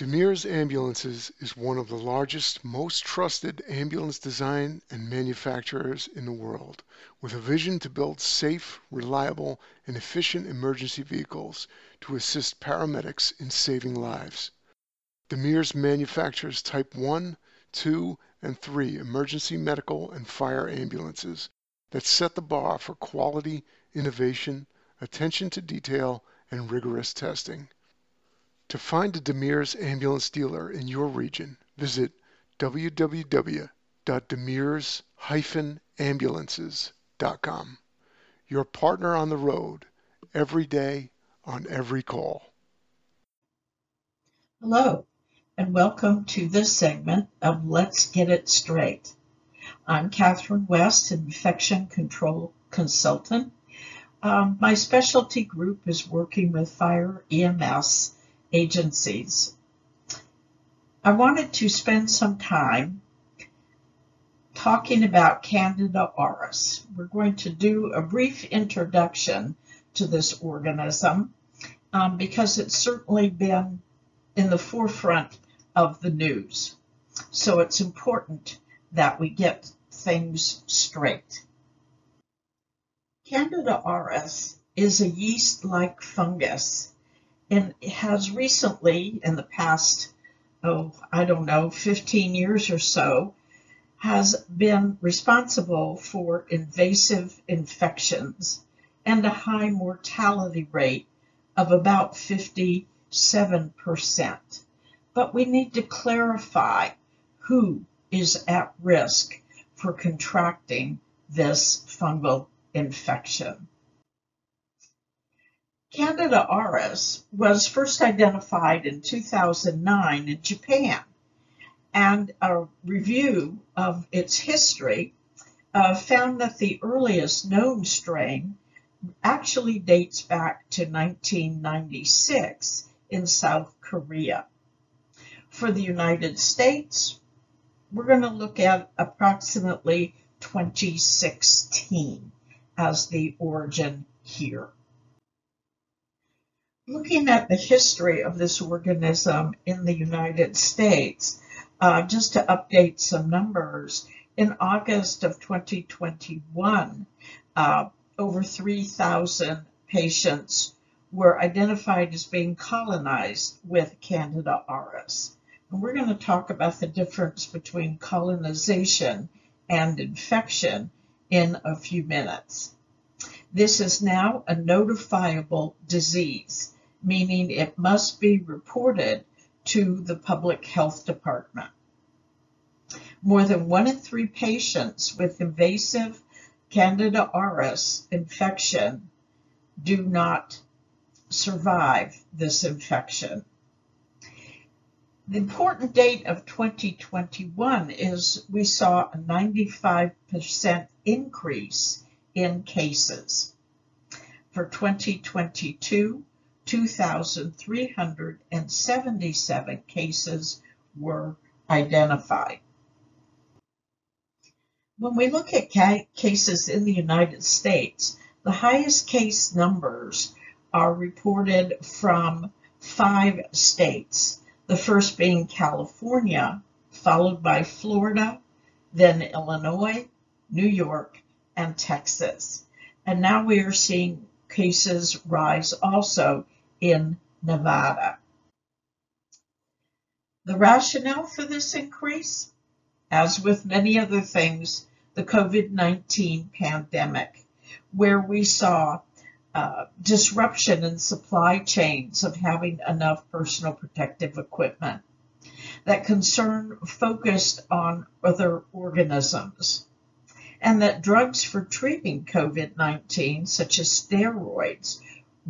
Demers Ambulances is one of the largest, most trusted ambulance design and manufacturers in the world, with a vision to build safe, reliable, and efficient emergency vehicles to assist paramedics in saving lives. Demers manufactures Type 1, 2, and 3 emergency medical and fire ambulances that set the bar for quality, innovation, attention to detail, and rigorous testing. To find a Demers ambulance dealer in your region, visit www.demers-ambulances.com. Your partner on the road, every day, on every call. Hello, and welcome to this segment of Let's Get It Straight. I'm Katherine West, Infection Control Consultant. Um, my specialty group is working with fire EMS agencies. I wanted to spend some time talking about Candida auris. We're going to do a brief introduction to this organism um, because it's certainly been in the forefront of the news. So it's important that we get things straight. Candida auris is a yeast-like fungus and has recently, in the past, oh, I don't know, 15 years or so, has been responsible for invasive infections and a high mortality rate of about 57%. But we need to clarify who is at risk for contracting this fungal infection. Candida auris was first identified in 2009 in Japan, and a review of its history uh, found that the earliest known strain actually dates back to 1996 in South Korea. For the United States, we're going to look at approximately 2016 as the origin here. Looking at the history of this organism in the United States, uh, just to update some numbers, in August of 2021, uh, over 3,000 patients were identified as being colonized with Candida auris. And we're going to talk about the difference between colonization and infection in a few minutes. This is now a notifiable disease meaning it must be reported to the public health department. More than one in three patients with invasive Candida auris infection do not survive this infection. The important date of 2021 is we saw a 95% increase in cases. For 2022, 2,377 cases were identified. When we look at cases in the United States, the highest case numbers are reported from five states, the first being California, followed by Florida, then Illinois, New York, and Texas. And now we are seeing cases rise also in Nevada. The rationale for this increase? As with many other things, the COVID-19 pandemic, where we saw uh, disruption in supply chains of having enough personal protective equipment. That concern focused on other organisms, and that drugs for treating COVID-19, such as steroids,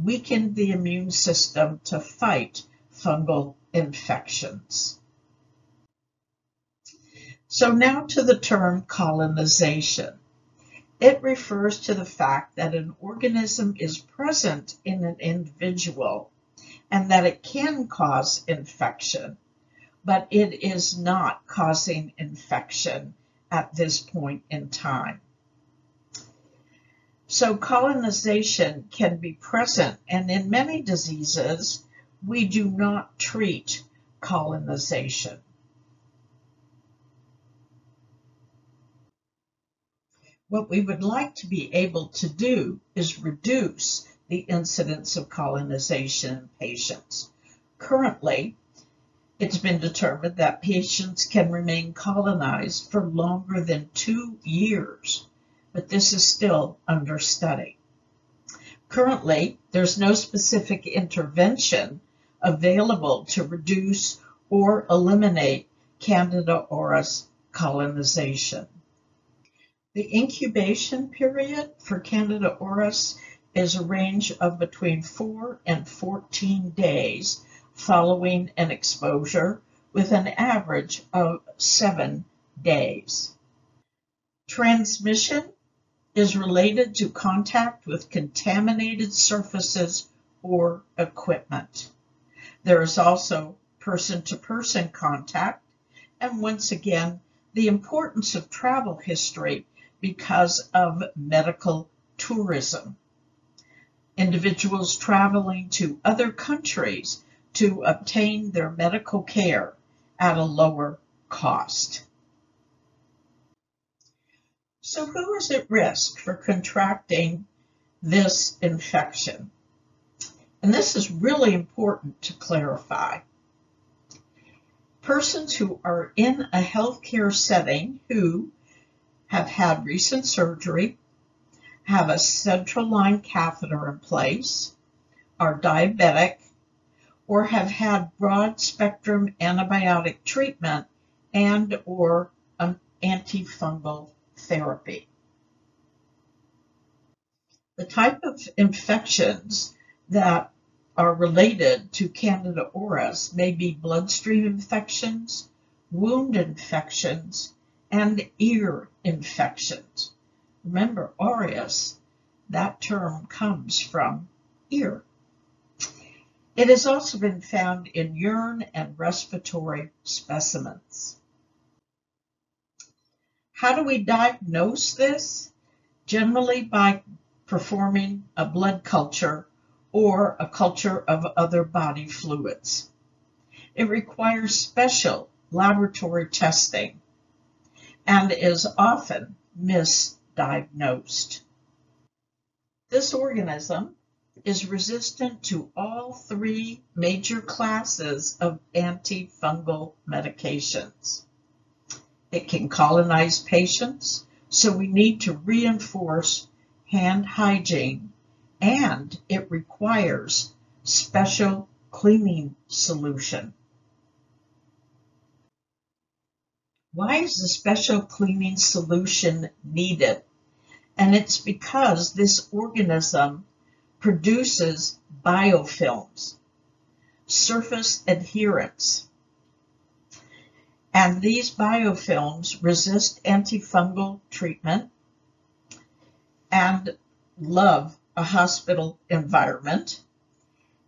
weakened the immune system to fight fungal infections. So now to the term colonization. It refers to the fact that an organism is present in an individual and that it can cause infection, but it is not causing infection at this point in time. So colonization can be present, and in many diseases, we do not treat colonization. What we would like to be able to do is reduce the incidence of colonization in patients. Currently, it's been determined that patients can remain colonized for longer than two years, but this is still under study. Currently, there's no specific intervention available to reduce or eliminate Candida auris colonization. The incubation period for Candida auris is a range of between 4 and 14 days following an exposure with an average of 7 days. Transmission is related to contact with contaminated surfaces or equipment. There is also person-to-person contact, and once again, the importance of travel history because of medical tourism. Individuals traveling to other countries to obtain their medical care at a lower cost. So who is at risk for contracting this infection? And this is really important to clarify. Persons who are in a healthcare setting who have had recent surgery, have a central line catheter in place, are diabetic, or have had broad spectrum antibiotic treatment and or an antifungal therapy. The type of infections that are related to Candida auris may be bloodstream infections, wound infections, and ear infections. Remember, auris, that term comes from ear. It has also been found in urine and respiratory specimens. How do we diagnose this? Generally by performing a blood culture or a culture of other body fluids. It requires special laboratory testing and is often misdiagnosed. This organism is resistant to all three major classes of antifungal medications. It can colonize patients, so we need to reinforce hand hygiene, and it requires special cleaning solution. Why is the special cleaning solution needed? And it's because this organism produces biofilms, surface adherents, and these biofilms resist antifungal treatment and love a hospital environment.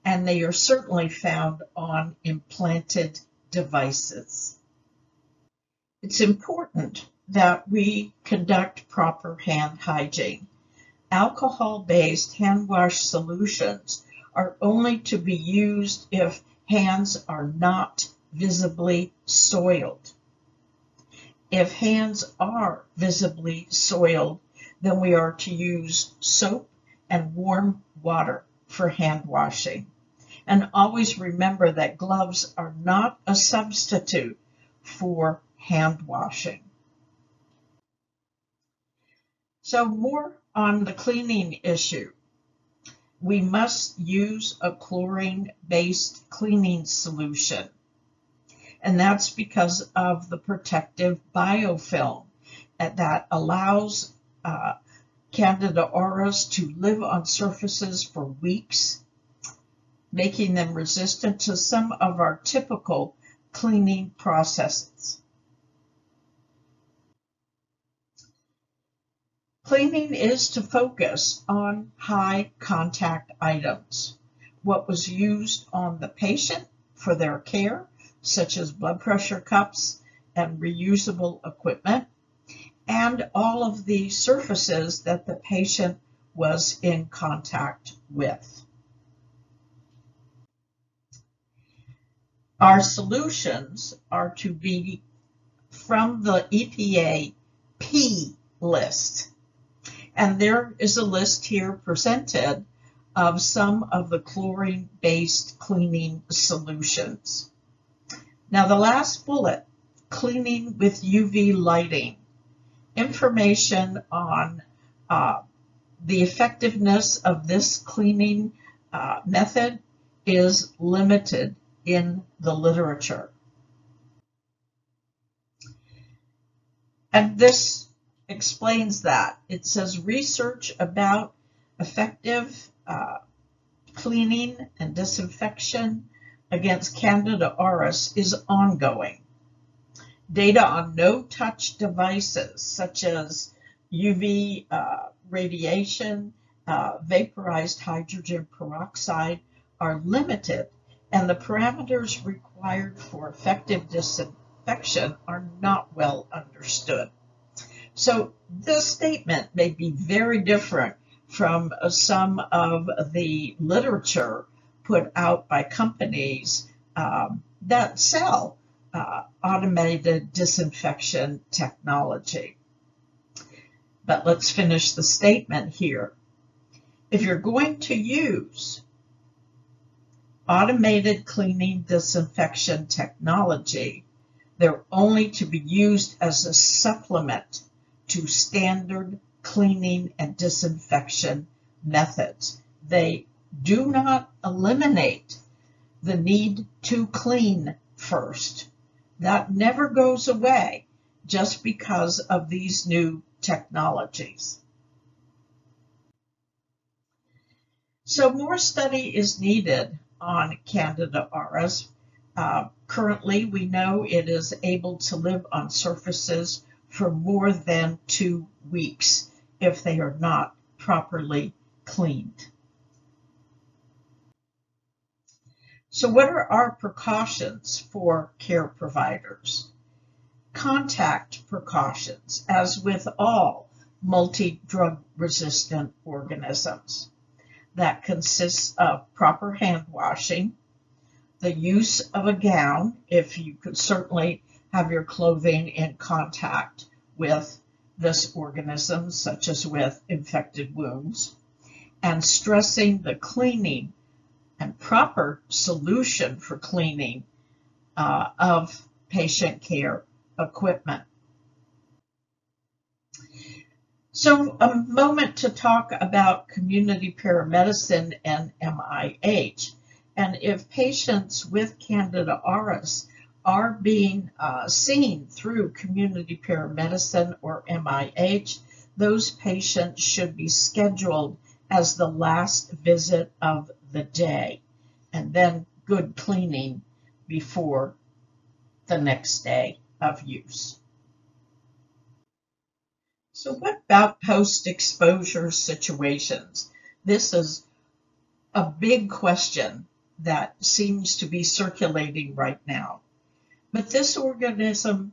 And they are certainly found on implanted devices. It's important that we conduct proper hand hygiene. Alcohol-based hand wash solutions are only to be used if hands are not visibly soiled. If hands are visibly soiled, then we are to use soap and warm water for hand washing. And always remember that gloves are not a substitute for hand washing. So more on the cleaning issue we must use a chlorine-based cleaning solution and that's because of the protective biofilm that allows uh, Candida auris to live on surfaces for weeks, making them resistant to some of our typical cleaning processes. Cleaning is to focus on high contact items. What was used on the patient for their care such as blood pressure cups and reusable equipment, and all of the surfaces that the patient was in contact with. Our solutions are to be from the EPA P list. And there is a list here presented of some of the chlorine-based cleaning solutions. Now the last bullet, cleaning with UV lighting. Information on uh, the effectiveness of this cleaning uh, method is limited in the literature. And this explains that. It says research about effective uh, cleaning and disinfection against Candida auris is ongoing. Data on no-touch devices such as UV uh, radiation, uh, vaporized hydrogen peroxide are limited and the parameters required for effective disinfection are not well understood. So this statement may be very different from some of the literature put out by companies um, that sell uh, automated disinfection technology. But let's finish the statement here. If you're going to use automated cleaning disinfection technology, they're only to be used as a supplement to standard cleaning and disinfection methods. They do not eliminate the need to clean first. That never goes away just because of these new technologies. So more study is needed on Candida auris. Uh, currently, we know it is able to live on surfaces for more than two weeks if they are not properly cleaned. So what are our precautions for care providers? Contact precautions, as with all multi-drug resistant organisms. That consists of proper hand washing, the use of a gown, if you could certainly have your clothing in contact with this organism, such as with infected wounds, and stressing the cleaning and proper solution for cleaning uh, of patient care equipment. So a moment to talk about community paramedicine and MIH. And if patients with Candida auris are being uh, seen through community paramedicine or MIH, those patients should be scheduled as the last visit of the day and then good cleaning before the next day of use. So what about post-exposure situations? This is a big question that seems to be circulating right now. But this organism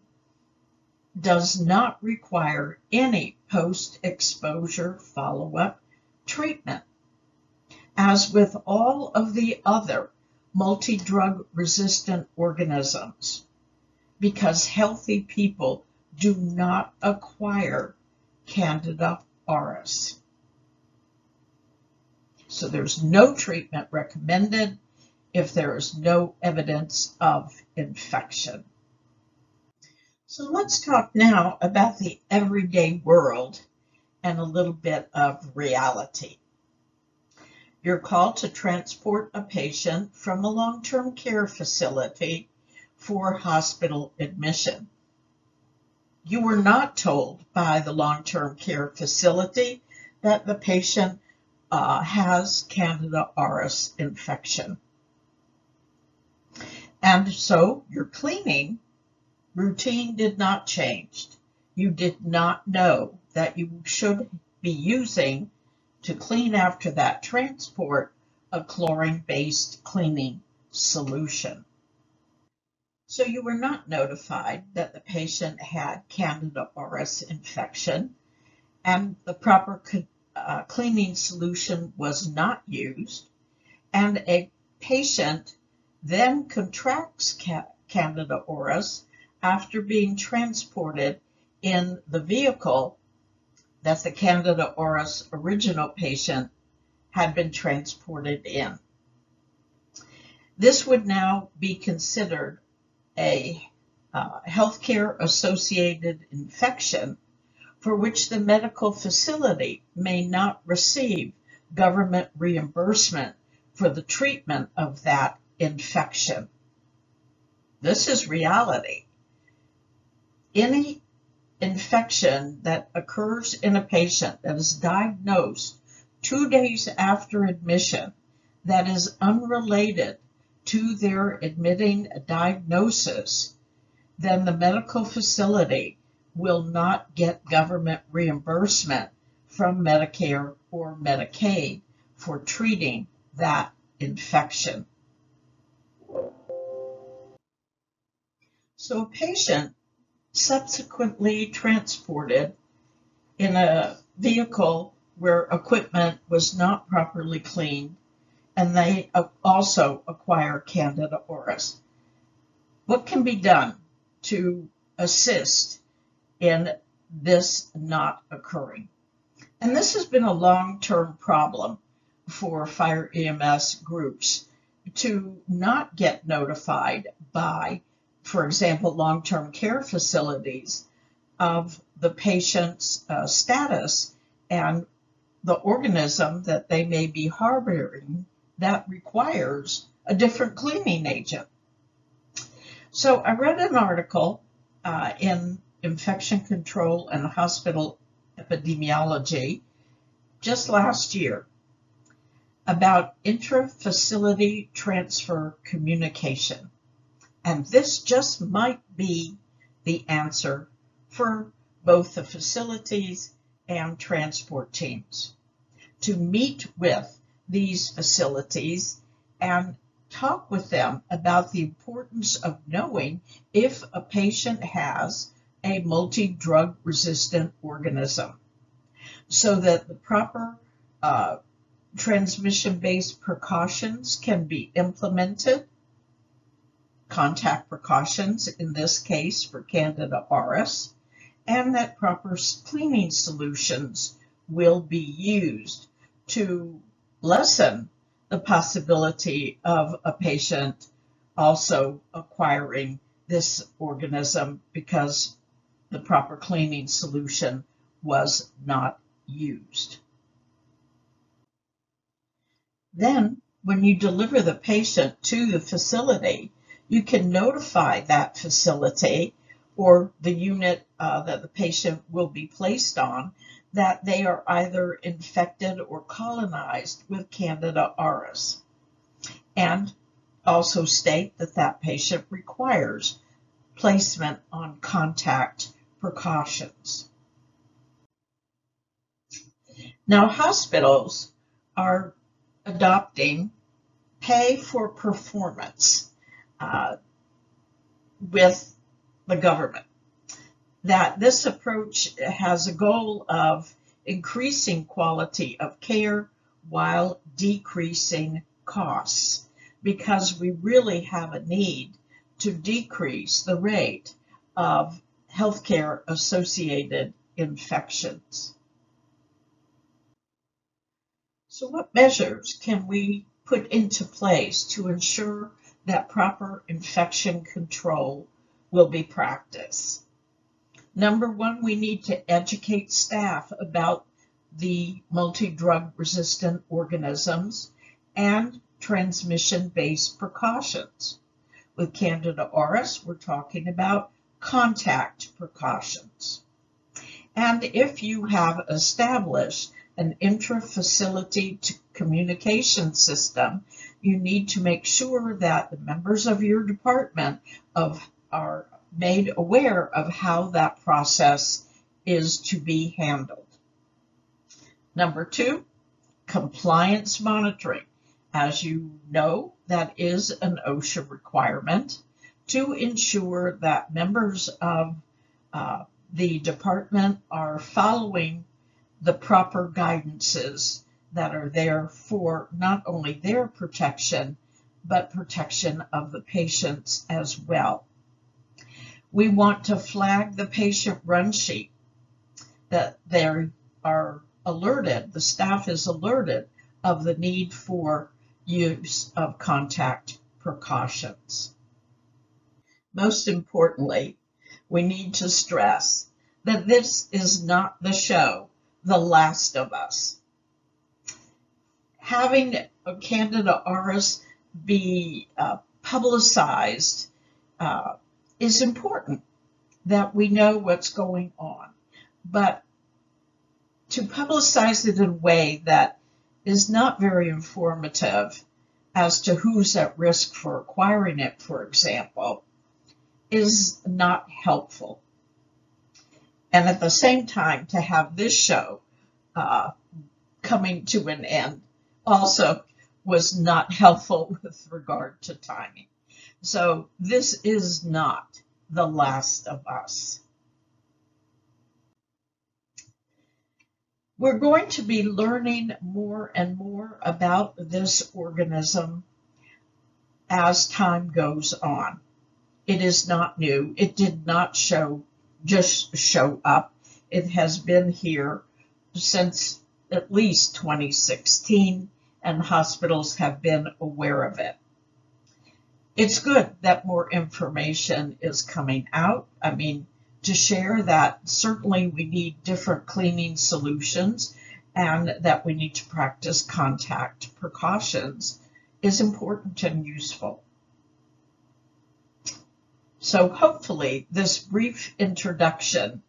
does not require any post-exposure follow-up treatment. As with all of the other multi-drug resistant organisms, because healthy people do not acquire Candida auris. So there's no treatment recommended if there is no evidence of infection. So let's talk now about the everyday world and a little bit of reality. You're called to transport a patient from a long-term care facility for hospital admission. You were not told by the long-term care facility that the patient uh, has Candida auris infection. And so your cleaning routine did not change. You did not know that you should be using to clean after that transport a chlorine-based cleaning solution. So you were not notified that the patient had Candida auris infection and the proper uh, cleaning solution was not used and a patient then contracts Candida auris after being transported in the vehicle that the Candida auris original patient had been transported in. This would now be considered a uh, healthcare associated infection for which the medical facility may not receive government reimbursement for the treatment of that infection. This is reality. Any infection that occurs in a patient that is diagnosed two days after admission that is unrelated to their admitting diagnosis, then the medical facility will not get government reimbursement from Medicare or Medicaid for treating that infection. So a patient subsequently transported in a vehicle where equipment was not properly cleaned and they also acquire Candida auris. What can be done to assist in this not occurring? And this has been a long-term problem for fire EMS groups to not get notified by, for example, long-term care facilities of the patient's uh, status and the organism that they may be harboring that requires a different cleaning agent. So I read an article uh, in Infection Control and Hospital Epidemiology just last year about intra-facility transfer communication. And this just might be the answer for both the facilities and transport teams to meet with these facilities and talk with them about the importance of knowing if a patient has a multi-drug resistant organism so that the proper uh, transmission-based precautions can be implemented. Contact precautions, in this case for Candida auris, and that proper cleaning solutions will be used to lessen the possibility of a patient also acquiring this organism because the proper cleaning solution was not used. Then, when you deliver the patient to the facility, you can notify that facility or the unit uh, that the patient will be placed on that they are either infected or colonized with Candida auris. And also state that that patient requires placement on contact precautions. Now, hospitals are adopting pay for performance uh, with the government. That this approach has a goal of increasing quality of care while decreasing costs because we really have a need to decrease the rate of healthcare associated infections. So what measures can we put into place to ensure that proper infection control will be practiced? Number one, we need to educate staff about the multi-drug resistant organisms and transmission-based precautions. With Candida auris, we're talking about contact precautions. And if you have established an intra-facility communication system, you need to make sure that the members of your department of, are made aware of how that process is to be handled. Number two, compliance monitoring. As you know, that is an OSHA requirement to ensure that members of uh, the department are following the proper guidances that are there for not only their protection, but protection of the patients as well. We want to flag the patient run sheet that they are alerted, the staff is alerted of the need for use of contact precautions. Most importantly, we need to stress that this is not the show, The Last of Us. Having Candida auris be uh, publicized uh, is important that we know what's going on. But to publicize it in a way that is not very informative as to who's at risk for acquiring it, for example, is not helpful. And at the same time, to have this show uh, coming to an end also was not helpful with regard to timing. So this is not the last of us. We're going to be learning more and more about this organism as time goes on. It is not new. It did not show just show up. It has been here since at least 2016 and hospitals have been aware of it. It's good that more information is coming out. I mean, to share that certainly we need different cleaning solutions and that we need to practice contact precautions is important and useful. So hopefully this brief introduction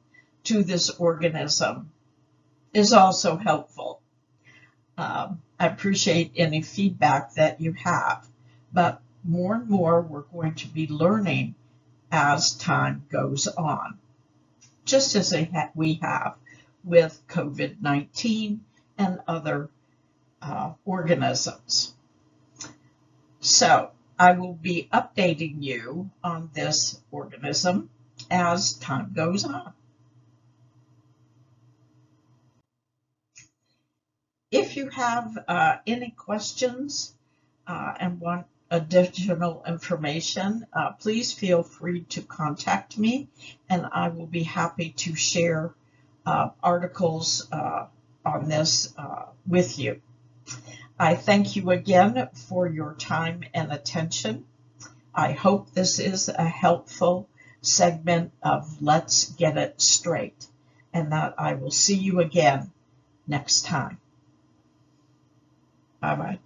to this organism is also helpful. Um, I appreciate any feedback that you have, but more and more we're going to be learning as time goes on, just as we have with COVID-19 and other uh, organisms. So I will be updating you on this organism as time goes on. If you have uh, any questions uh, and want additional information, uh, please feel free to contact me and I will be happy to share uh, articles uh, on this uh, with you. I thank you again for your time and attention. I hope this is a helpful segment of Let's Get It Straight and that I will see you again next time. ابد